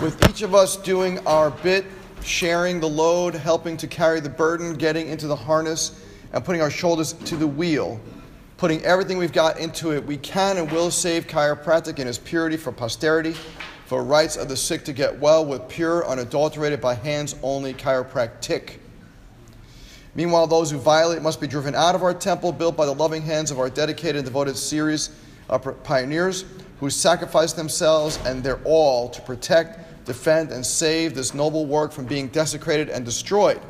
with each of us doing our bit, sharing the load, helping to carry the burden, getting into the harness, and putting our shoulders to the wheel, putting everything we've got into it, we can and will save chiropractic in its purity for posterity, for rights of the sick to get well with pure, unadulterated by hands only chiropractic. Meanwhile, those who violate must be driven out of our temple, built by the loving hands of our dedicated and devoted series of pioneers who sacrificed themselves and their all to protect, defend, and save this noble work from being desecrated and destroyed.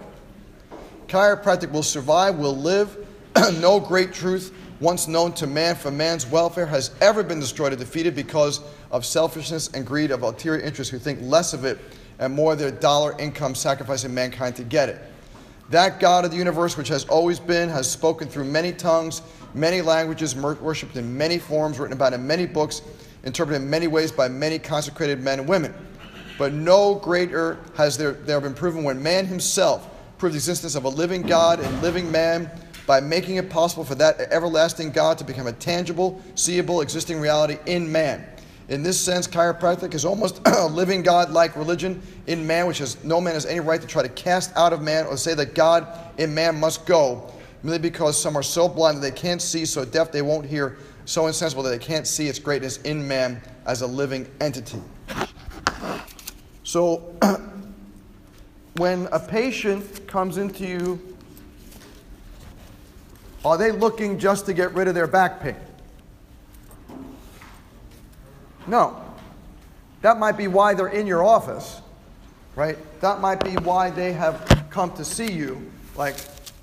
Chiropractic will survive, will live. no great truth once known to man for man's welfare has ever been destroyed or defeated because of selfishness and greed of ulterior interests who think less of it and more of their dollar income sacrificing mankind to get it. That God of the universe, which has always been, has spoken through many tongues, many languages, worshipped in many forms, written about in many books, interpreted in many ways by many consecrated men and women. But no greater has there, there been proven when man himself proved the existence of a living God and living man by making it possible for that everlasting God to become a tangible, seeable, existing reality in man. In this sense, chiropractic is almost a living God like religion in man, which has no man has any right to try to cast out of man or say that God in man must go, merely because some are so blind that they can't see, so deaf they won't hear, so insensible that they can't see its greatness in man as a living entity. So, when a patient comes into you, are they looking just to get rid of their back pain? No. That might be why they're in your office, right? That might be why they have come to see you. Like,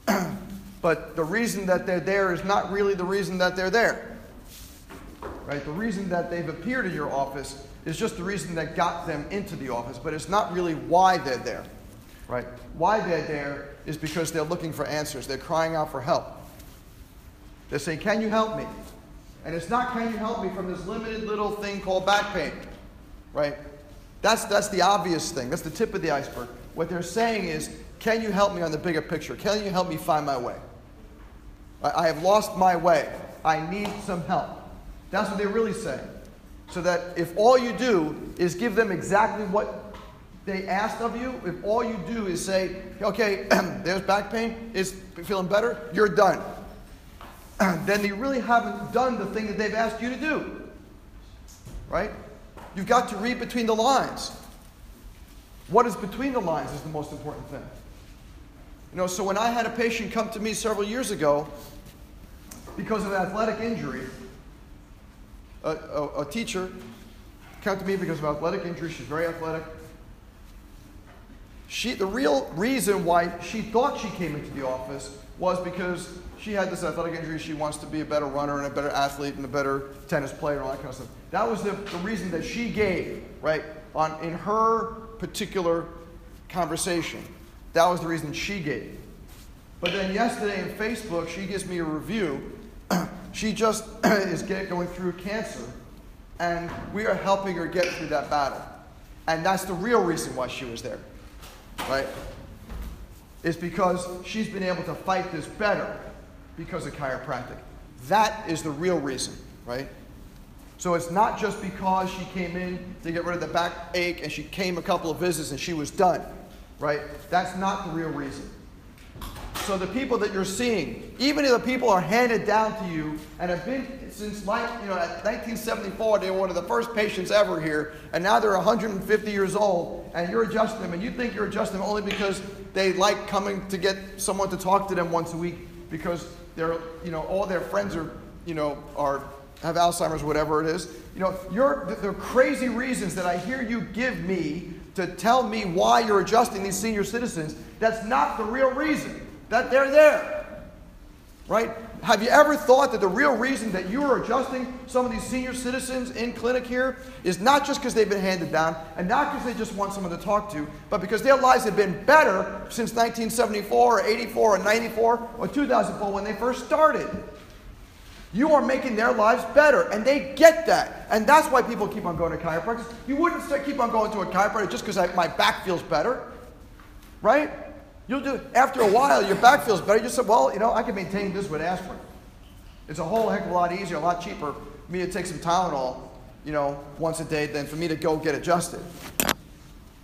but the reason that they're there is not really the reason that they're there. Right? The reason that they've appeared in your office is just the reason that got them into the office, but it's not really why they're there. Right? Why they're there is because they're looking for answers. They're crying out for help. They're saying, Can you help me? And it's not, Can you help me from this limited little thing called back pain? Right? That's, that's the obvious thing. That's the tip of the iceberg. What they're saying is, Can you help me on the bigger picture? Can you help me find my way? I, I have lost my way. I need some help. That's what they're really saying. So that if all you do is give them exactly what they asked of you, if all you do is say, okay, there's back pain, is feeling better, you're done. then you really haven't done the thing that they've asked you to do. Right? You've got to read between the lines. What is between the lines is the most important thing. You know, so when I had a patient come to me several years ago because of an athletic injury, a, a, a teacher came to me because of athletic injury. She's very athletic. She, the real reason why she thought she came into the office was because she had this athletic injury. She wants to be a better runner and a better athlete and a better tennis player and all that kind of stuff. That was the, the reason that she gave, right, on, in her particular conversation. That was the reason she gave. But then yesterday in Facebook, she gives me a review. she just is get, going through cancer, and we are helping her get through that battle. And that's the real reason why she was there, right? Is because she's been able to fight this better because of chiropractic. That is the real reason, right? So it's not just because she came in to get rid of the back ache and she came a couple of visits and she was done, right? That's not the real reason. So the people that you're seeing, even if the people are handed down to you and have been since like you know, 1974, they were one of the first patients ever here, and now they're 150 years old, and you're adjusting them, and you think you're adjusting them only because they like coming to get someone to talk to them once a week because they're, you know, all their friends are, you know, are have Alzheimer's, whatever it is. You know, you're, the, the crazy reasons that I hear you give me to tell me why you're adjusting these senior citizens, that's not the real reason that they're there. Right? Have you ever thought that the real reason that you are adjusting some of these senior citizens in clinic here is not just because they've been handed down and not because they just want someone to talk to, but because their lives have been better since 1974 or 84 or 94 or 2004 when they first started? You are making their lives better, and they get that. And that's why people keep on going to chiropractors. You wouldn't keep on going to a chiropractor just because my back feels better, right? You'll do after a while, your back feels better. You say, well, you know, I can maintain this with aspirin. It's a whole heck of a lot easier, a lot cheaper for me to take some Tylenol, you know, once a day than for me to go get adjusted.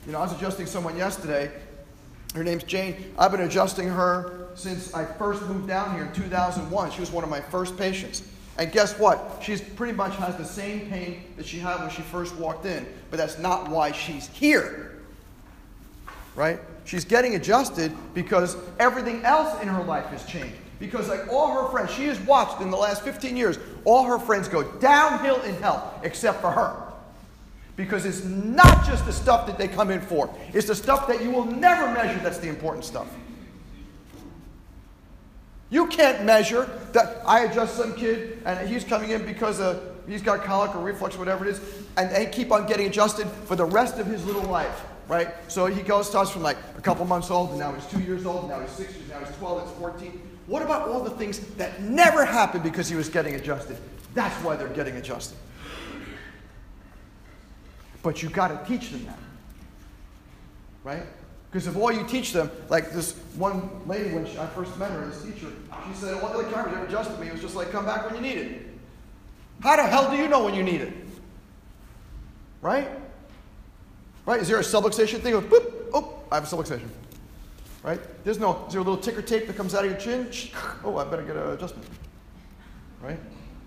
You know, I was adjusting someone yesterday. Her name's Jane. I've been adjusting her since I first moved down here in 2001. She was one of my first patients. And guess what? She's pretty much has the same pain that she had when she first walked in, but that's not why she's here. Right? She's getting adjusted because everything else in her life has changed. Because, like all her friends, she has watched in the last 15 years, all her friends go downhill in health except for her. Because it's not just the stuff that they come in for, it's the stuff that you will never measure that's the important stuff. You can't measure that I adjust some kid and he's coming in because he's got colic or reflux, whatever it is, and they keep on getting adjusted for the rest of his little life, right? So he goes, to us from like a couple months old, and now he's two years old, and now he's six years, now he's 12, it's 14. What about all the things that never happened because he was getting adjusted? That's why they're getting adjusted. But you got to teach them that, right? Because if all you teach them, like this one lady when she, I first met her, this teacher, she said, "What well, the times ever adjusted me? It was just like come back when you need it." How the hell do you know when you need it? Right? Right? Is there a subluxation thing? Of, boop, oh, I have a subluxation. Right? There's no. Is there a little ticker tape that comes out of your chin? Oh, I better get an adjustment. Right?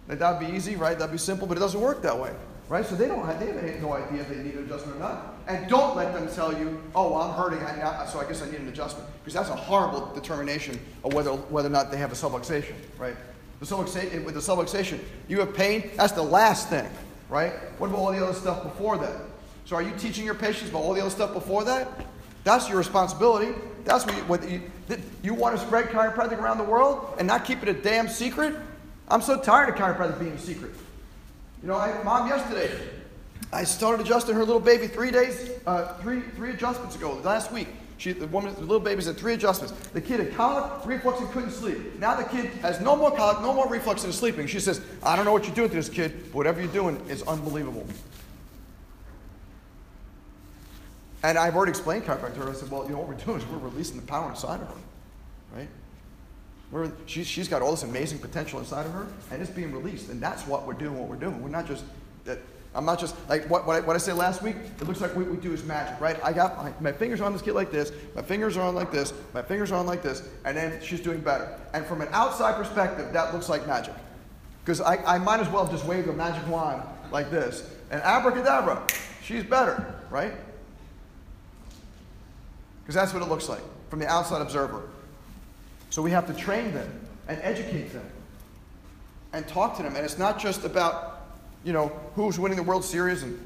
That would be easy, right? That'd be simple, but it doesn't work that way. Right? So they don't have, they have no idea if they need an adjustment or not. And don't let them tell you, oh, well, I'm hurting, I, so I guess I need an adjustment. Because that's a horrible determination of whether, whether or not they have a subluxation, right? The subluxation, with the subluxation, you have pain, that's the last thing, right? What about all the other stuff before that? So are you teaching your patients about all the other stuff before that? That's your responsibility. That's what you, what you, you want to spread chiropractic around the world and not keep it a damn secret? I'm so tired of chiropractic being a secret. You know, I, mom yesterday, I started adjusting her little baby three days, uh, three, three adjustments ago, last week. She, the woman, the little baby's had three adjustments. The kid had colic, reflux, and couldn't sleep. Now the kid has no more colic, no more reflux, and is sleeping. She says, I don't know what you're doing to this kid, but whatever you're doing is unbelievable. And I've already explained chiropractor. I said, well, you know what we're doing is we're releasing the power inside of her, right? We're, she, she's got all this amazing potential inside of her, and it's being released. And that's what we're doing, what we're doing. We're not just, that, I'm not just, like what, what I, what, I, said last week, it looks like what we do is magic, right? I got my, my fingers on this kid like this, my fingers are on like this, my fingers are on like this, and then she's doing better. And from an outside perspective, that looks like magic. Because I, I might as well just wave a magic wand like this, and abracadabra, she's better, right? Because that's what it looks like from the outside observer. So we have to train them and educate them and talk to them. And it's not just about, you know, who's winning the World Series and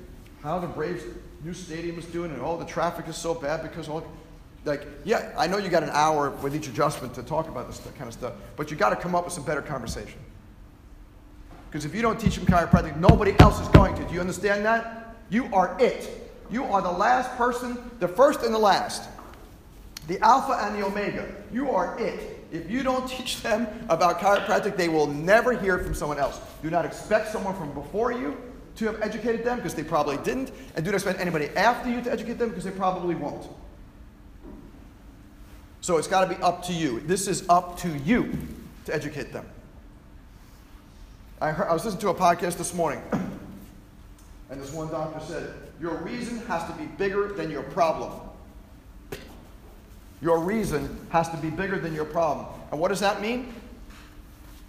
how the Braves' new stadium is doing and all oh, the traffic is so bad because all. Like, yeah, I know you got an hour with each adjustment to talk about this kind of stuff, but you got to come up with some better conversation. Because if you don't teach them chiropractic, nobody else is going to. Do you understand that? You are it. You are the last person, the first and the last, the Alpha and the Omega. You are it. If you don't teach them about chiropractic, they will never hear from someone else. Do not expect someone from before you to have educated them because they probably didn't, and do not expect anybody after you to educate them because they probably won't. So it's got to be up to you. This is up to you to educate them. I, heard, I was listening to a podcast this morning, and this one doctor said, Your reason has to be bigger than your problem. Your reason has to be bigger than your problem. And what does that mean?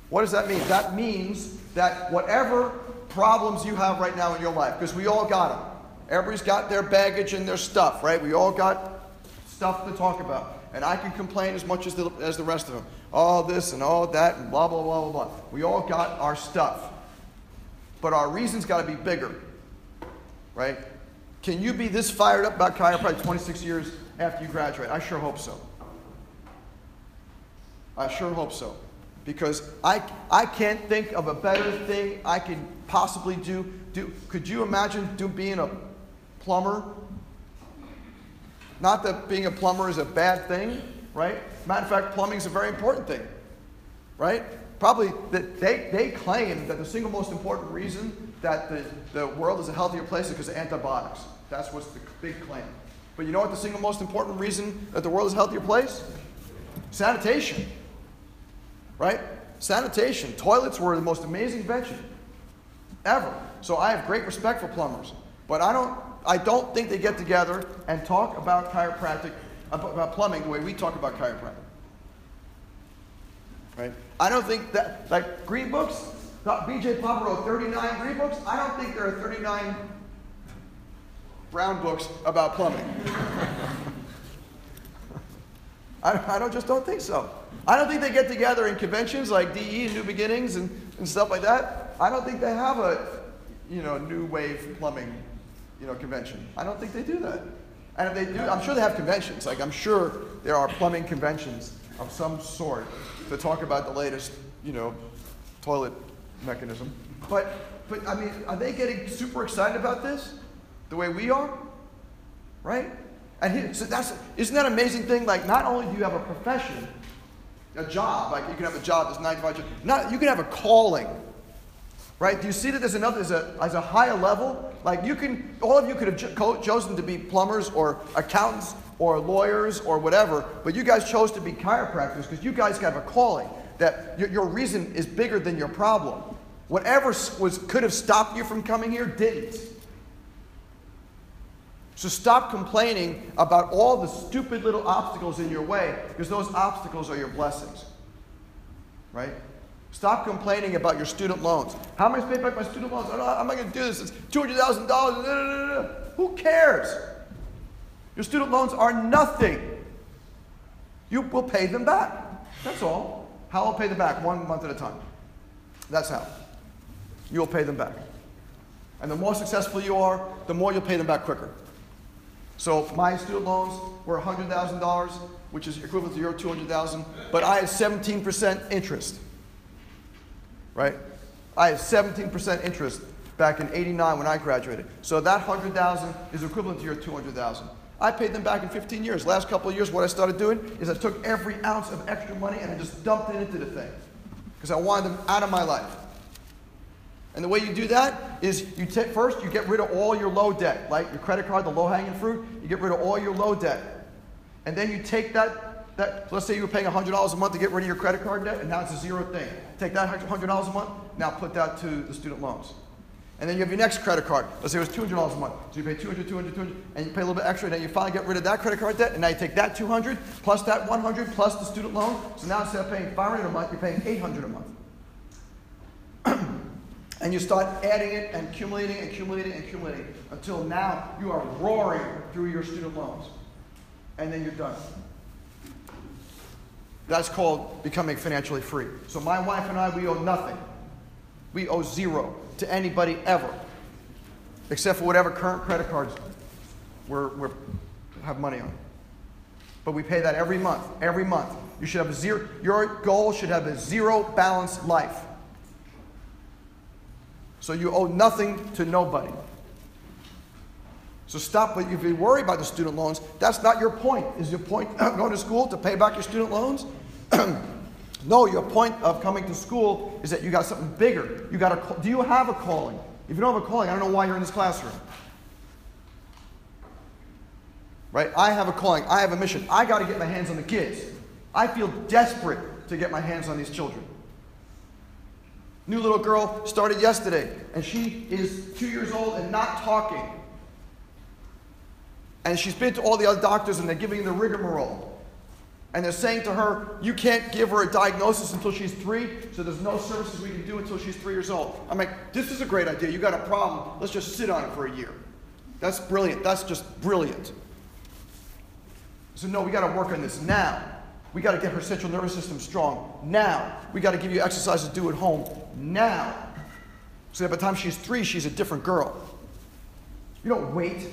What does that mean? That means that whatever problems you have right now in your life, because we all got them. Everybody's got their baggage and their stuff, right? We all got stuff to talk about. And I can complain as much as the, as the rest of them. All this and all that and blah, blah, blah, blah, blah. We all got our stuff. But our reason's got to be bigger, right? Can you be this fired up about chiropractic 26 years after you graduate? I sure hope so. I sure hope so. Because I, I can't think of a better thing I could possibly do. do could you imagine do, being a plumber? Not that being a plumber is a bad thing, right? Matter of fact, plumbing is a very important thing, right? Probably that they, they claim that the single most important reason that the, the world is a healthier place is because of antibiotics. That's what's the big claim. But you know what the single most important reason that the world is a healthier place? Sanitation. Right? Sanitation. Toilets were the most amazing invention ever. So I have great respect for plumbers. But I don't, I don't think they get together and talk about chiropractic, about plumbing the way we talk about chiropractic. Right? I don't think that, like green books, BJ Palmer wrote 39 green books. I don't think there are 39 brown books about plumbing. I, I don't, just don't think so. I don't think they get together in conventions like DE and New Beginnings and, and stuff like that. I don't think they have a, you know, new wave plumbing, you know, convention. I don't think they do that. And if they do, I'm sure they have conventions. Like I'm sure there are plumbing conventions of some sort to talk about the latest, you know, toilet mechanism. But, but I mean, are they getting super excited about this the way we are? Right? And he, so that's, isn't that amazing thing? Like, not only do you have a profession, a job, like you can have a job that's 95 jobs, not, you can have a calling. Right? Do you see that there's another, there's a, a higher level? Like you can, all of you could have chosen to be plumbers or accountants or lawyers or whatever, but you guys chose to be chiropractors because you guys have a calling that your, your reason is bigger than your problem. Whatever was, could have stopped you from coming here didn't. So stop complaining about all the stupid little obstacles in your way because those obstacles are your blessings. Right? Stop complaining about your student loans. How am I going to pay back my student loans? I'm not going to do this. It's $200,000. Who cares? Your student loans are nothing. You will pay them back. That's all. How I'll pay them back? One month at a time. That's how. You will pay them back. And the more successful you are, the more you'll pay them back quicker. So my student loans were $100,000, which is equivalent to your 200,000. but I had 17% interest. Right? I had 17% interest back in 89 when I graduated. So that 100,000 is equivalent to your 200,000. I paid them back in 15 years. Last couple of years, what I started doing is I took every ounce of extra money and I just dumped it into the thing because I wanted them out of my life. And the way you do that is you take first you get rid of all your low debt, like your credit card, the low-hanging fruit. You get rid of all your low debt, and then you take that that. Let's say you were paying hundred dollars a month to get rid of your credit card debt, and now it's a zero thing. Take that hundred dollars a month. Now put that to the student loans. And then you have your next credit card. Let's say it was $200 a month. So you pay 200, 200, 200, and you pay a little bit extra, and then you finally get rid of that credit card debt, and now you take that 200 plus that 100 plus the student loan. So now instead of paying 500 a month, you're paying 800 a month. And you start adding it and accumulating, accumulating, accumulating until now you are roaring through your student loans. And then you're done. That's called becoming financially free. So my wife and I, we owe nothing. We owe zero to anybody ever, except for whatever current credit cards we're, we're have money on. But we pay that every month. Every month. You should have a zero. Your goal should have a zero balance life. So you owe nothing to nobody. So stop, but if you worry about the student loans, that's not your point. Is your point going to school to pay back your student loans? no, your point of coming to school is that you got something bigger. You got a, do you have a calling? If you don't have a calling, I don't know why you're in this classroom. Right? I have a calling. I have a mission. I got to get my hands on the kids. I feel desperate to get my hands on these children. New little girl started yesterday, and she is two years old and not talking. And she's been to all the other doctors, and they're giving the rigmarole. And they're saying to her, You can't give her a diagnosis until she's three, so there's no services we can do until she's three years old. I'm like, This is a great idea. You got a problem. Let's just sit on it for a year. That's brilliant. That's just brilliant. So, no, we got to work on this now. We got to get her central nervous system strong now. We got to give you exercises to do at home now. So that by the time she's three, she's a different girl. You don't wait.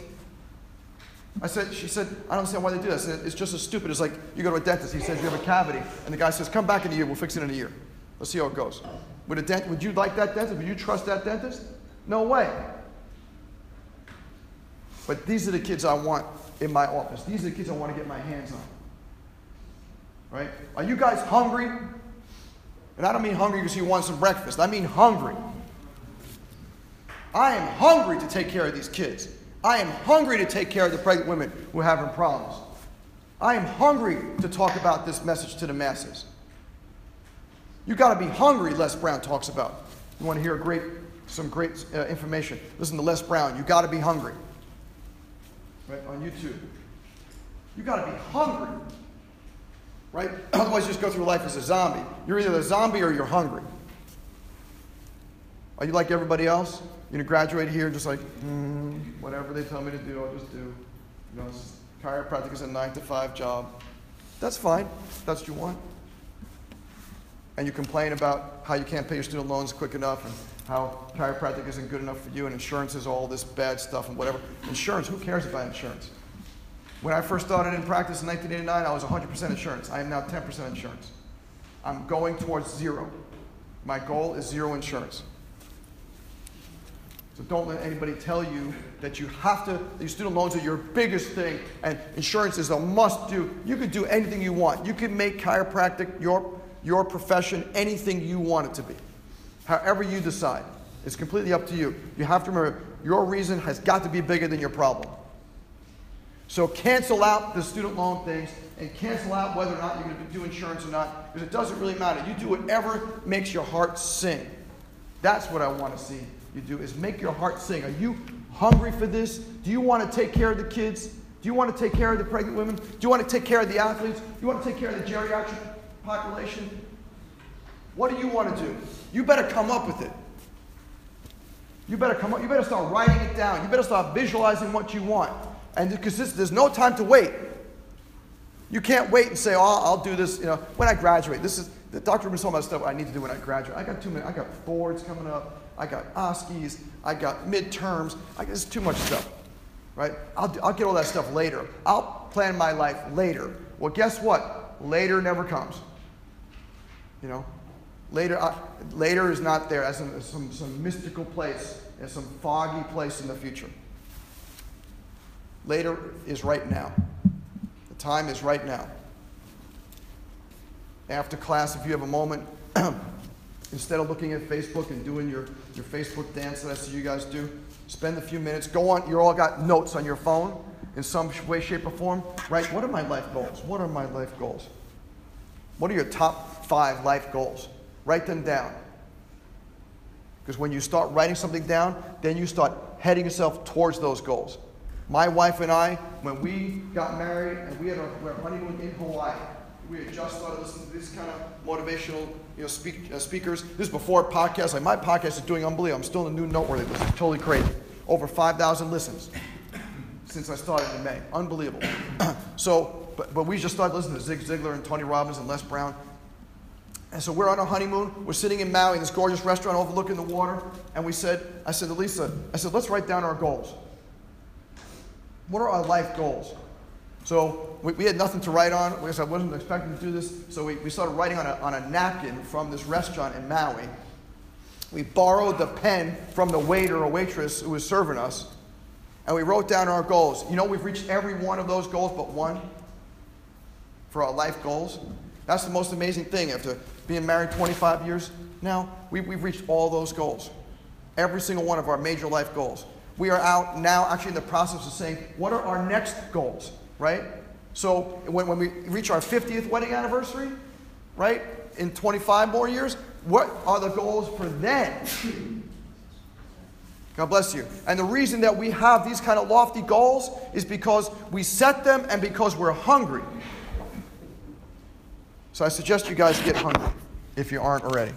I said, she said, I don't understand why they do this. It's just as stupid as like you go to a dentist, he says you have a cavity, and the guy says, come back in a year, we'll fix it in a year. Let's see how it goes. Would, a dent, would you like that dentist? Would you trust that dentist? No way. But these are the kids I want in my office. These are the kids I want to get my hands on. Right? Are you guys hungry? And I don't mean hungry because you want some breakfast. I mean hungry. I am hungry to take care of these kids. I am hungry to take care of the pregnant women who are having problems. I am hungry to talk about this message to the masses. You got to be hungry, Les Brown talks about. You want to hear great some great uh, information. Listen to Les Brown. You got to be hungry. Right on YouTube. You got to be hungry. Right? Otherwise, you just go through life as a zombie. You're either a zombie or you're hungry. Are you like everybody else? You're gonna graduate here just like, mm, whatever they tell me to do, I'll just do. You know, chiropractic is a nine to five job. That's fine. That's what you want. And you complain about how you can't pay your student loans quick enough and how chiropractic isn't good enough for you and insurance is all this bad stuff and whatever. Insurance, who cares about insurance? When I first started in practice in 1989, I was 100% insurance. I am now 10% insurance. I'm going towards zero. My goal is zero insurance. So don't let anybody tell you that you have to, your student loans are your biggest thing and insurance is a must do. You could do anything you want. You can make chiropractic your, your profession anything you want it to be. However you decide. It's completely up to you. You have to remember, your reason has got to be bigger than your problem. So cancel out the student loan things and cancel out whether or not you're going to do insurance or not, because it doesn't really matter. You do whatever makes your heart sing. That's what I want to see you do is make your heart sing. Are you hungry for this? Do you want to take care of the kids? Do you want to take care of the pregnant women? Do you want to take care of the athletes? Do you want to take care of the geriatric population? What do you want to do? You better come up with it. You better come up, you better start writing it down. You better start visualizing what you want. And because there's no time to wait. You can't wait and say, oh, I'll do this, you know, when I graduate. This is the doctor was talking about stuff I need to do when I graduate. I got too many, I got boards coming up. I got OSCEs, I got midterms, I got, too much stuff, right? I'll, I'll get all that stuff later. I'll plan my life later. Well, guess what? Later never comes. You know, later, uh, later is not there as in some, some mystical place, as some foggy place in the future. Later is right now. The time is right now. After class, if you have a moment, Instead of looking at Facebook and doing your, your Facebook dance that I see you guys do, spend a few minutes. Go on, you all got notes on your phone in some way, shape, or form. Right? What are my life goals? What are my life goals? What are your top five life goals? Write them down. Because when you start writing something down, then you start heading yourself towards those goals. My wife and I, when we got married and we had our honeymoon in Hawaii, we had just started listening to this kind of motivational you know, speak, uh, speakers. This is before podcast. Like my podcast is doing unbelievable. I'm still in the new noteworthy list. Totally crazy. Over 5,000 listens since I started in May. Unbelievable. so, but, but we just started listening to Zig Ziglar and Tony Robbins and Les Brown. And so we're on our honeymoon. We're sitting in Maui in this gorgeous restaurant overlooking the water. And we said, I said to Lisa, I said, let's write down our goals. What are our life goals? So we, we, had nothing to write on. I wasn't expecting to do this. So we, we started writing on a, on a napkin from this restaurant in Maui. We borrowed the pen from the waiter or waitress who was serving us. And we wrote down our goals. You know, we've reached every one of those goals but one for our life goals. That's the most amazing thing. After being married 25 years now, we, we've reached all those goals. Every single one of our major life goals. We are out now actually in the process of saying, what are our next goals? right? So when, when we reach our 50th wedding anniversary, right, in 25 more years, what are the goals for then? God bless you. And the reason that we have these kind of lofty goals is because we set them and because we're hungry. So I suggest you guys get hungry if you aren't already.